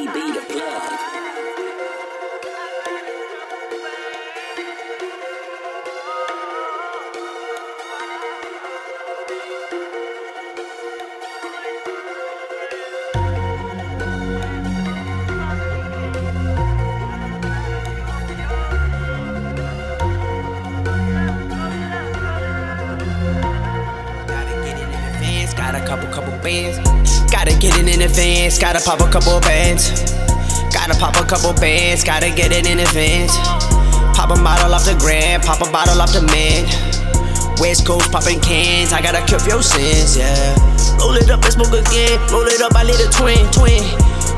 DB the plug. Couple couple bands. Gotta get it in advance, gotta pop a couple bands. Gotta pop a couple bands, gotta get it in advance. Pop a bottle off the gram, pop a bottle off the man. West Coast popping cans, I gotta cure your sins, yeah. Roll it up and smoke again, roll it up, I lit a twin, twin.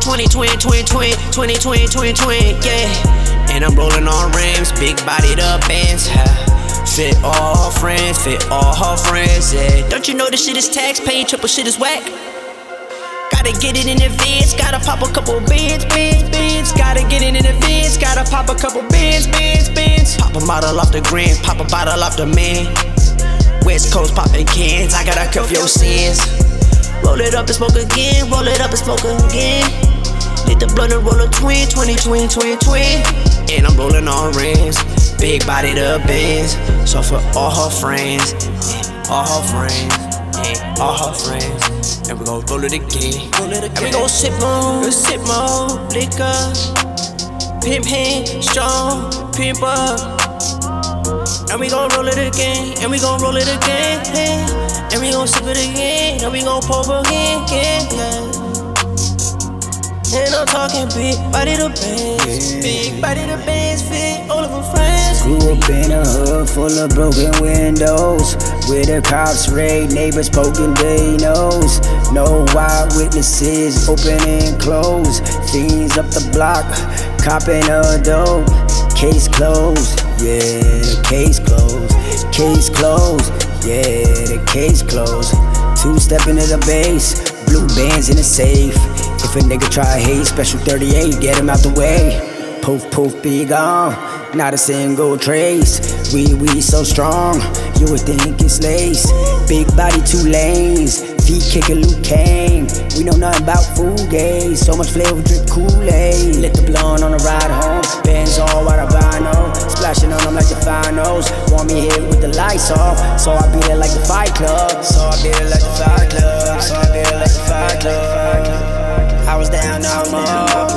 20, twin, twin, twin, 20, twin, twin, twin, yeah. And I'm rolling on rims, big bodied up bands, yeah. Fit all her friends, fit all her friends, yeah. Don't you know this shit is tax paying, triple shit is whack? Gotta get it in advance, gotta pop a couple bands, bands, bands. Gotta get it in advance, gotta pop a couple bands, bands, bands. Pop a bottle off the gram, pop a bottle off the man. West Coast popping cans, I gotta curb your sins. Roll it up and smoke again, roll it up and smoke again. Lit the blunt and roll a twin, 20, twin, twin, twin. And I'm rolling on rims, big body the bands. So for all her friends, yeah, all her friends, yeah, all her friends. And we gon' roll it again, roll it again. And we gon' sip more, sip more liquor. Pimp hand, strong, pimp up. And we gon' roll it again, and we gon' roll it again. And we gon' sip it again, and we gon' pop again, yeah, yeah. And I'm talking big body to bands, big body to bands, fit all of our friends. Grew up in a hood full of broken windows. Where the cops raid, neighbors poking their nose. No eyewitnesses, open and close. Fiends up the block, copping a dope. Case closed, yeah, the case closed. Case closed, yeah, the case closed. Two step into the base, blue bands in the safe. If a nigga try hate, special 38, get him out the way. Poof, poof, be gone. Not a single trace. We, we so strong. You would think it's lace. Big body, two lanes. Feet kicking Luke Kane. We know nothing about Fugazi. So much flavor, drip Kool-Aid. Lit the blunt on the ride home. Bands all white albino. Splashing on them like the finals. Want me here with the lights off. So I be there like the Fight Club. So I be there like the Fight Club. So I be there like the Fight Club. I was down, now I'm up.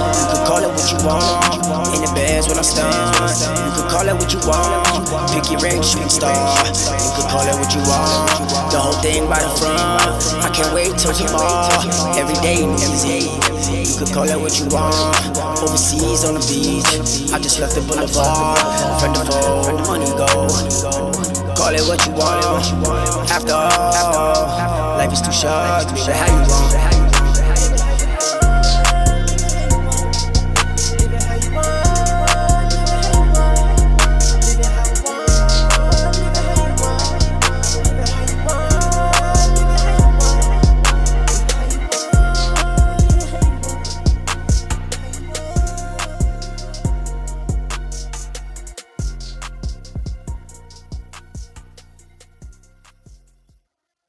Want. In the bands when I stun. You could call it what you want. Pick your ring, shooting star. You could call it what you want. The whole thing by the front. I can't wait till tomorrow. Every day, New You could call it what you want. Overseas on the beach. I just left the boulevard. Friend of foe, money go. Call it what you want. After all, life is too short. How you want.